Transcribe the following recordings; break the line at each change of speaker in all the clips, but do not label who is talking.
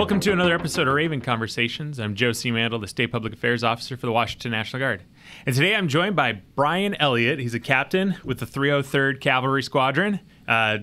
Welcome to another episode of Raven Conversations. I'm Joe Siemandel, the State Public Affairs Officer for the Washington National Guard. And today I'm joined by Bryan Elliott. He's a captain with the 303rd Cavalry Squadron, uh,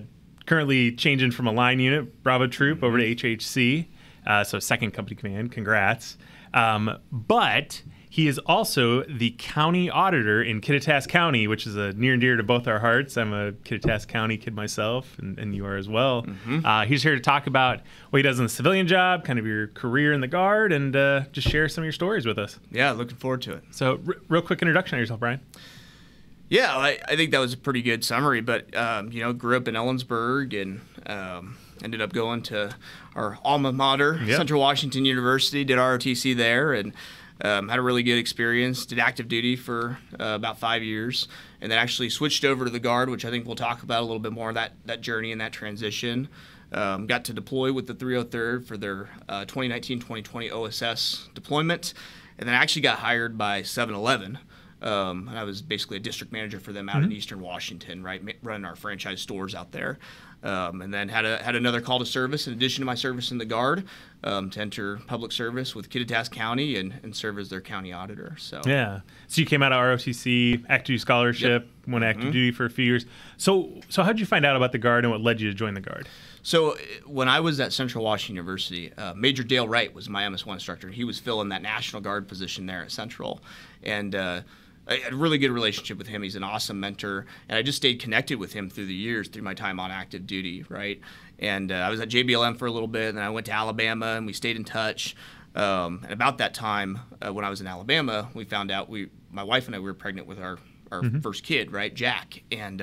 currently changing from a line unit, Bravo Troop, over to HHC. Uh, so, second company command. Congrats. Um, but he is also the county auditor in Kittitas County, which is a near and dear to both our hearts. I'm a Kittitas County kid myself, and, and you are as well. Mm-hmm. Uh, he's here to talk about what he does in the civilian job, kind of your career in the Guard, and uh, just share some of your stories with us.
Yeah, looking forward to it.
So, r- real quick introduction on yourself, Bryan.
Yeah, I, I, think that was a pretty good summary. But um, you know, grew up in Ellensburg and um, ended up going to our alma mater, yep. Central Washington University. Did ROTC there and um, had a really good experience. Did active duty for uh, about five years, and then actually switched over to the Guard, which I think we'll talk about a little bit more that that journey and that transition. Um, got to deploy with the 303rd for their 2019-2020 uh, OSS deployment, and then I actually got hired by 7-Eleven. Um, I was basically a district manager for them out mm-hmm. in Eastern Washington, right, running our franchise stores out there. Um, and then had a had another call to service in addition to my service in the Guard um, to enter public service with Kittitas County and, and serve as their county auditor. So
yeah, so you came out of ROTC, active duty scholarship, yep. went active mm-hmm. duty for a few years. So so how did you find out about the Guard and what led you to join the Guard?
So when I was at Central Washington University, uh, Major Dale Wright was my MS1 instructor. He was filling that National Guard position there at Central, and uh, I had a really good relationship with him. He's an awesome mentor, and I just stayed connected with him through the years, through my time on active duty, right? And uh, I was at JBLM for a little bit, and then I went to Alabama, and we stayed in touch. Um, and about that time, uh, when I was in Alabama, we found out we, my wife and I, we were pregnant with our our mm-hmm. first kid, right, Jack, and.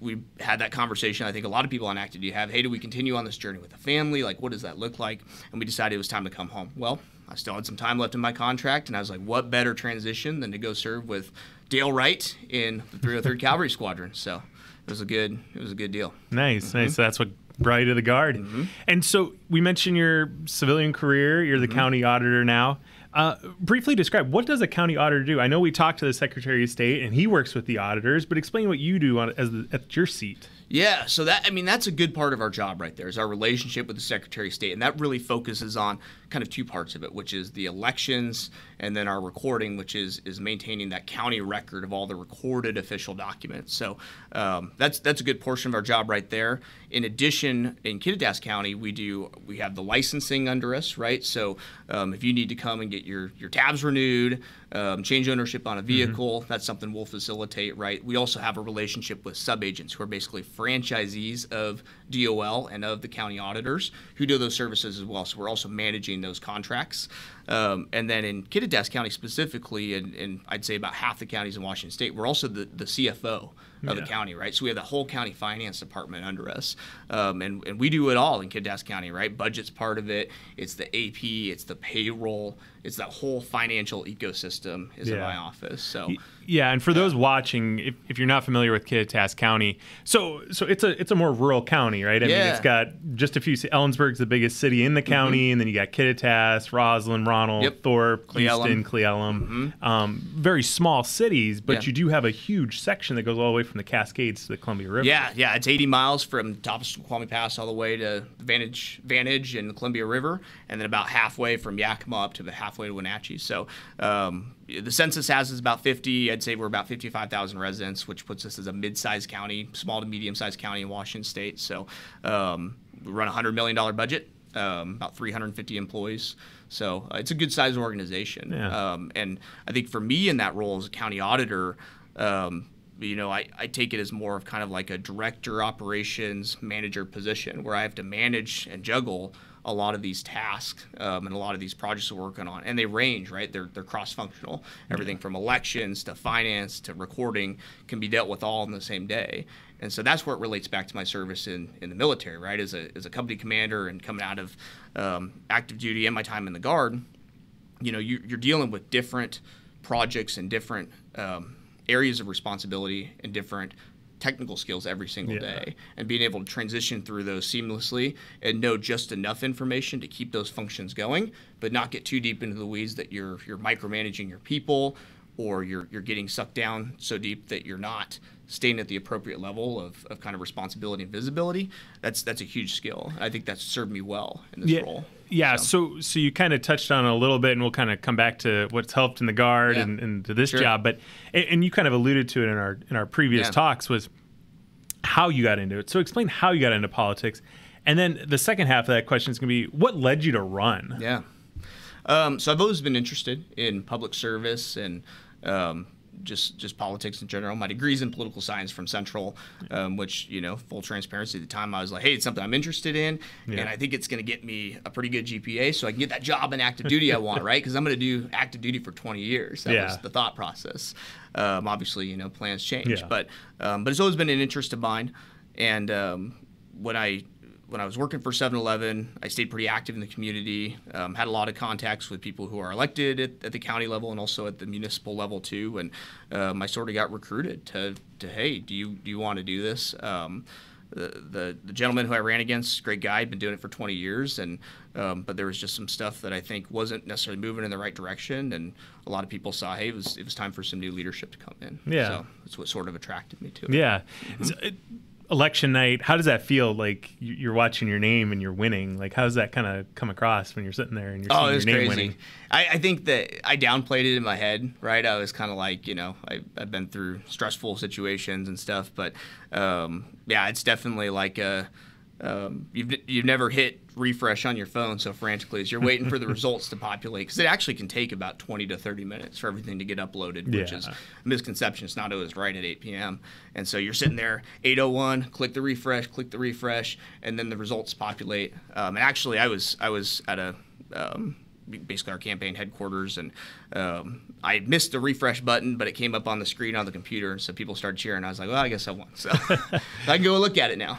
We had that conversation. I think a lot of people on active duty have. Hey, do we continue on this journey with the family? Like, what does that look like? And we decided it was time to come home. Well, I still had some time left in my contract, and I was like, what better transition than to go serve with Dale Wright in the 303rd Cavalry Squadron? So it was a good it was a good deal.
Nice, mm-hmm. nice. So that's what brought you to the guard. Mm-hmm. And so we mentioned your civilian career. You're the mm-hmm. county auditor now. Uh, briefly describe what does a county auditor do? I know we talked to the Secretary of State, and he works with the auditors, but explain what you do on, as the, at your seat.
Yeah, so that I mean that's a good part of our job right there is our relationship with the Secretary of State, and that really focuses on kind of two parts of it, which is the elections and then our recording, which is is maintaining that county record of all the recorded official documents. So um, that's that's a good portion of our job right there. In addition, in Kittitas County, we do we have the licensing under us, right? So um, if you need to come and get your your tabs renewed, um, change ownership on a mm-hmm. vehicle, mm-hmm. that's something we'll facilitate, right? We also have a relationship with subagents who are basically franchisees of DOL and of the county auditors who do those services as well. So we're also managing those contracts. Um, and then in Kittitas County specifically, and, and, I'd say about half the counties in Washington State, we're also the, the CFO of yeah. the county, right? So we have the whole county finance department under us, um, and, and we do it all in Kittitas County, right? Budget's part of it. It's the AP, it's the payroll, it's that whole financial ecosystem is yeah. in my office. So
yeah, and for those watching, if, if you're not familiar with Kittitas County, so so it's a it's a more rural county, right? I yeah. mean, it's got just a few. Ellensburg's the biggest city in the mm-hmm. county, mm-hmm. and then you got Kittitas, Roslyn, Ronald, yep. Thorpe, Cle Elum. Cle Elum. Mm-hmm. Um, very small cities, but yeah. you do have a huge section that goes all the way from the Cascades to the Columbia River.
Yeah, yeah, it's 80 miles from top of Snoqualmie Pass all the way to Vantage Vantage and the Columbia River, and then about halfway from Yakima up to the halfway to Wenatchee. So. Um, the census has is about 50. I'd say we're about 55,000 residents, which puts us as a mid-sized county, small to medium-sized county in Washington State. So um, we run a hundred million dollar budget, um, about 350 employees. So uh, it's a good-sized organization. Yeah. Um, and I think for me in that role as a county auditor. Um, you know, I, I take it as more of kind of like a director operations manager position where I have to manage and juggle a lot of these tasks um, and a lot of these projects we're working on, and they range, right? They're they're cross functional. Everything from elections to finance to recording can be dealt with all in the same day. And so that's where it relates back to my service in, in the military, right? As a, as a company commander and coming out of um, active duty and my time in the Guard, you know, you, are dealing with different projects and different um, areas of responsibility and different technical skills every single yeah. day and being able to transition through those seamlessly and know just enough information to keep those functions going but not get too deep into the weeds that you're you're micromanaging your people or you're you're getting sucked down so deep that you're not staying at the appropriate level of, of kind of responsibility and visibility, that's that's a huge skill. I think that's served me well in this
yeah.
role.
Yeah, so. so so you kind of touched on a little bit, and we'll kind of come back to what's helped in the guard
Yeah.
and, and to this
Sure.
job. But and you kind of alluded to it in our in our previous
Yeah.
talks was how you got into it. So explain how you got into politics, and then the second half of that question is going to be what led you to run.
Yeah. Um, so I've always been interested in public service and um, just just politics in general. My degree's in political science from Central, um, which you know, full transparency. At the time, I was like, hey, it's something I'm interested in,
Yeah.
and I think it's going to get me a pretty good GPA, so I can get that job in active duty I want, right? Because I'm going to do active duty for 20 years. That
Yeah.
was the thought process. Um, obviously, you know, plans change,
Yeah.
but um, but it's always been an interest of mine. And um, when I when I was working for 7-Eleven, I stayed pretty active in the community. Um, had a lot of contacts with people who are elected at, at the county level and also at the municipal level too. And um, I sort of got recruited to, to hey, do you do you want to do this? Um, the, the the gentleman who I ran against, great guy, had been doing it for 20 years, and um, but there was just some stuff that I think wasn't necessarily moving in the right direction, and a lot of people saw, hey, it was it was time for some new leadership to come in.
Yeah.
so that's what sort of attracted me to it.
Yeah.
Mm-hmm.
So, it- election night, how does that feel? Like you- you're watching your name and you're winning. Like how does that kind of come across when you're sitting there and you're
Oh,
seeing
it was
your name
crazy.
winning?
I, I think that I downplayed it in my head, right? I was kind of like, you know, I, I've been through stressful situations and stuff, but um, yeah, it's definitely like a, um, you've you've never hit refresh on your phone so frantically as you're waiting for the results to populate because it actually can take about 20 to 30 minutes for everything to get uploaded, which
Yeah.
is a misconception. It's not always right at 8 p.m. And so you're sitting there, 8:01, click the refresh, click the refresh, and then the results populate. Um, and actually, I was I was at a um, basically our campaign headquarters, and um, I missed the refresh button, but it came up on the screen on the computer, so people started cheering. I was like, well, I guess I won, so I can go look at it now.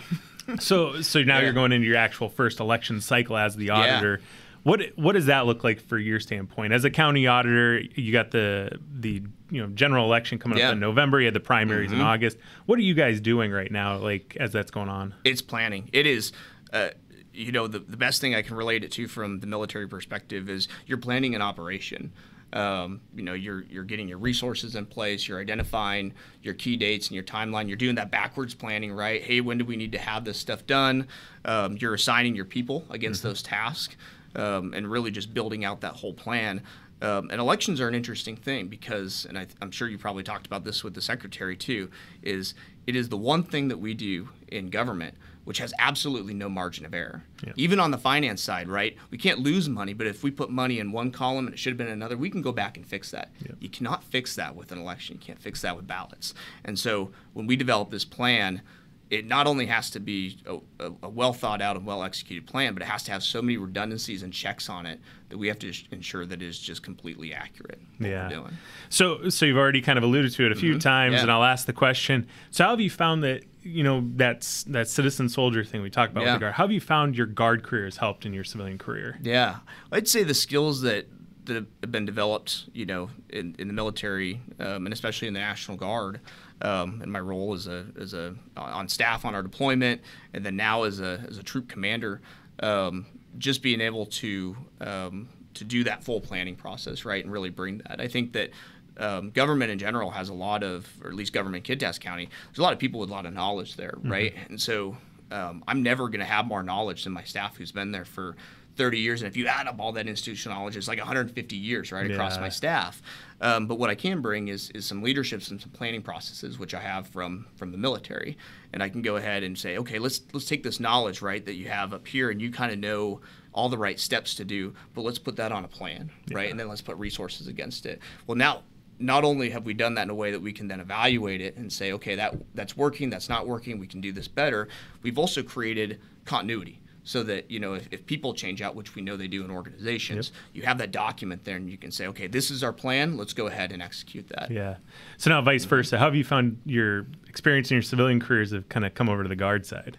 So so now
Yeah.
you're going into your actual first election cycle as the auditor. What what does that look like for your standpoint as a county auditor? You got the the you know general election coming
Yeah.
up in November. You had the primaries
Mm-hmm.
in August. What are you guys doing right now? Like as that's going on?
It's planning. It is. Uh, you know, the, the best thing I can relate it to from the military perspective is you're planning an operation. Um, you know, you're you're getting your resources in place. You're identifying your key dates and your timeline. You're doing that backwards planning, right? Hey, when do we need to have this stuff done? Um, you're assigning your people against those tasks, um, and really just building out that whole plan. Um, and elections are an interesting thing because, and I, I'm sure you probably talked about this with the secretary too, is it is the one thing that we do in government which has absolutely no margin of error. Even on the finance side, right? We can't lose money, but if we put money in one column and it should have been another, we can go back and fix that. You cannot fix that with an election. You can't fix that with ballots. And so when we develop this plan, it not only has to be a, a, a well thought out and well executed plan, but it has to have so many redundancies and checks on it that we have to ensure that it is just completely accurate.
Yeah.
Doing.
So, so you've already kind of alluded to it a few times,
Mm-hmm. Yeah.
and I'll ask the question. So, how have you found that you know that's that citizen soldier thing we talked about
Yeah.
with the guard? How have you found your guard career has helped in your civilian career?
Yeah, I'd say the skills that that have been developed, you know, in, in the military um, and especially in the National Guard, um, in my role as a as a on staff on our deployment, and then now as a as a troop commander, um, just being able to um, to do that full planning process, right, and really bring that. I think that. Um, government in general has a lot of, or at least government in County, there's a lot of people with a lot of knowledge there, right? And so um, I'm never going to have more knowledge than my staff who's been there for 30 years. And if you add up all that institutional knowledge, it's like 150 years right across my staff. Um, but what I can bring is, is some leadership and some planning processes, which I have from from the military. And I can go ahead and say, okay, let's let's take this knowledge right that you have up here, and you kind of know all the right steps to do, but let's put that on a plan, right? And then let's put resources against it. Well, now not only have we done that in a way that we can then evaluate it and say, okay, that that's working, that's not working, we can do this better. We've also created continuity so that you know if, if people change out, which we know they do in organizations, you have that document there and you can say, okay, this is our plan. Let's go ahead and execute that.
Yeah. So now, vice mm-hmm. versa, how have you found your experience in your civilian careers have kind of come over to the guard side?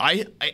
I, I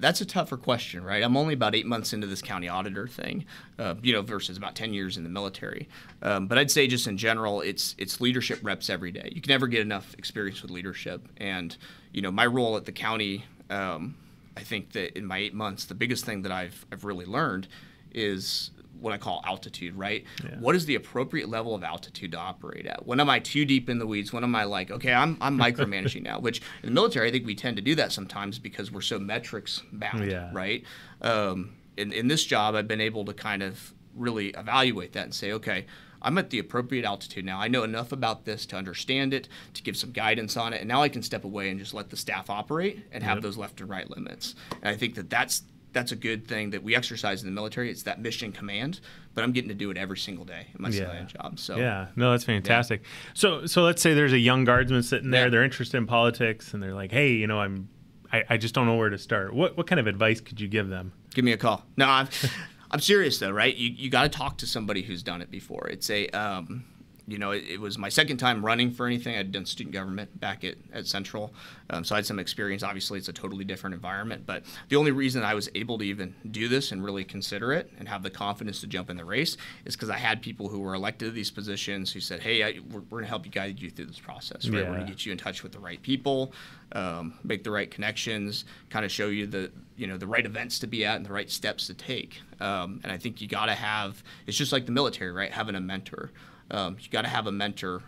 that's a tougher question, right? I'm only about eight months into this county auditor thing, uh, you know, versus about ten years in the military. Um, but I'd say just in general, it's it's leadership reps every day. You can never get enough experience with leadership, and you know, my role at the county. Um, I think that in my eight months, the biggest thing that I've I've really learned is what I call altitude, right?
Yeah.
What is the appropriate level of altitude to operate at? When am I too deep in the weeds? When am I like, okay, I'm, I'm micromanaging now? Which in the military, I think we tend to do that sometimes because we're so metrics bound,
Yeah.
right? Um, in, in this job, I've been able to kind of really evaluate that and say, okay, I'm at the appropriate altitude now. I know enough about this to understand it, to give some guidance on it, and now I can step away and just let the staff operate and have
Yep.
those left and right limits. And I think that that's that's a good thing that we exercise in the military. It's that mission command, but I'm getting to do it every single day in my
Yeah.
civilian job. So
Yeah, no, that's fantastic. So, so let's say there's a young guardsman sitting there.
Yeah.
They're interested in politics, and they're like, "Hey, you know, I'm, I, I just don't know where to start. What, what kind of advice could you give them?"
give me a call. No, I'm, I'm serious though, right? You, you got to talk to somebody who's done it before. It's a, um, you know, it, it was my second time running for anything. I'd done student government back at, at Central, um, so I had some experience. Obviously, it's a totally different environment, but the only reason I was able to even do this and really consider it and have the confidence to jump in the race is because I had people who were elected to these positions who said, "Hey, I, we're, we're going to help you guide you through this process. Right? We're going to get you in touch with the right people, um, make the right connections, kind of show you the you know the right events to be at and the right steps to take. Um, and I think you got to have it's just like the military, right? Having a mentor, um, you got to have a mentor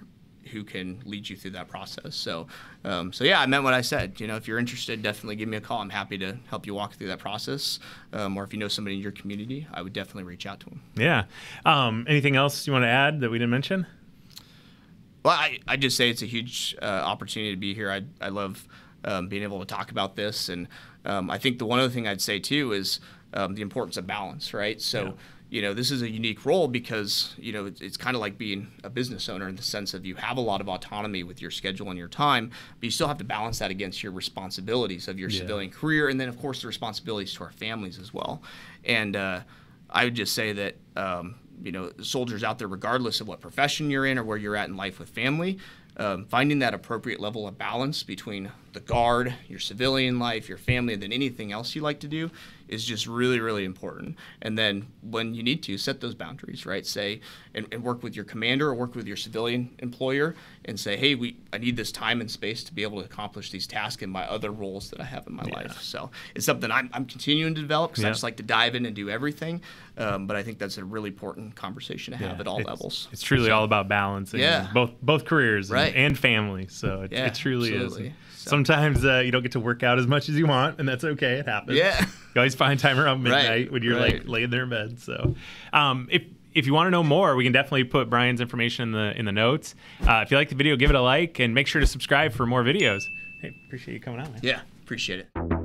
who can lead you through that process. So, um, so yeah, I meant what I said. You know, if you're interested, definitely give me a call. I'm happy to help you walk through that process. Um, or if you know somebody in your community, I would definitely reach out to them.
Yeah. Um, anything else you want to add that we didn't mention?
Well, I, I just say it's a huge uh, opportunity to be here. I, I love um, being able to talk about this. And um, I think the one other thing I'd say too is um, the importance of balance, right? So,
Yeah.
You know, this is a unique role because, you know, it's, it's kind of like being a business owner in the sense of you have a lot of autonomy with your schedule and your time, but you still have to balance that against your responsibilities of your
Yeah.
civilian career and then, of course, the responsibilities to our families as well. And uh, I would just say that, um, you know, soldiers out there, regardless of what profession you're in or where you're at in life with family, um, finding that appropriate level of balance between the guard, your civilian life, your family, and then anything else you like to do is just really, really important. And then when you need to, set those boundaries, right? Say, and, and work with your commander or work with your civilian employer and say, hey, we I need this time and space to be able to accomplish these tasks in my other roles that I have in my
Yeah.
life. So it's something I'm, I'm continuing to develop because
Yeah.
I just like to dive in and do everything. Um, but I think that's a really important conversation to have
Yeah,
at all
it's-
levels.
It's truly all about balancing both both careers and-
Right.
and, family. So it, it truly
absolutely.
is.
So-
Sometimes uh, you don't get to work out as much as you want, and that's okay. It happens.
Yeah.
You always find time around
Right,
midnight when you're like laying there in bed. So, um, if if you want to know more, we can definitely put Bryan's information in the in the notes. Uh, if you like the video, give it a like and make sure to subscribe for more videos. Hey, appreciate you coming out, man.
Yeah, appreciate it.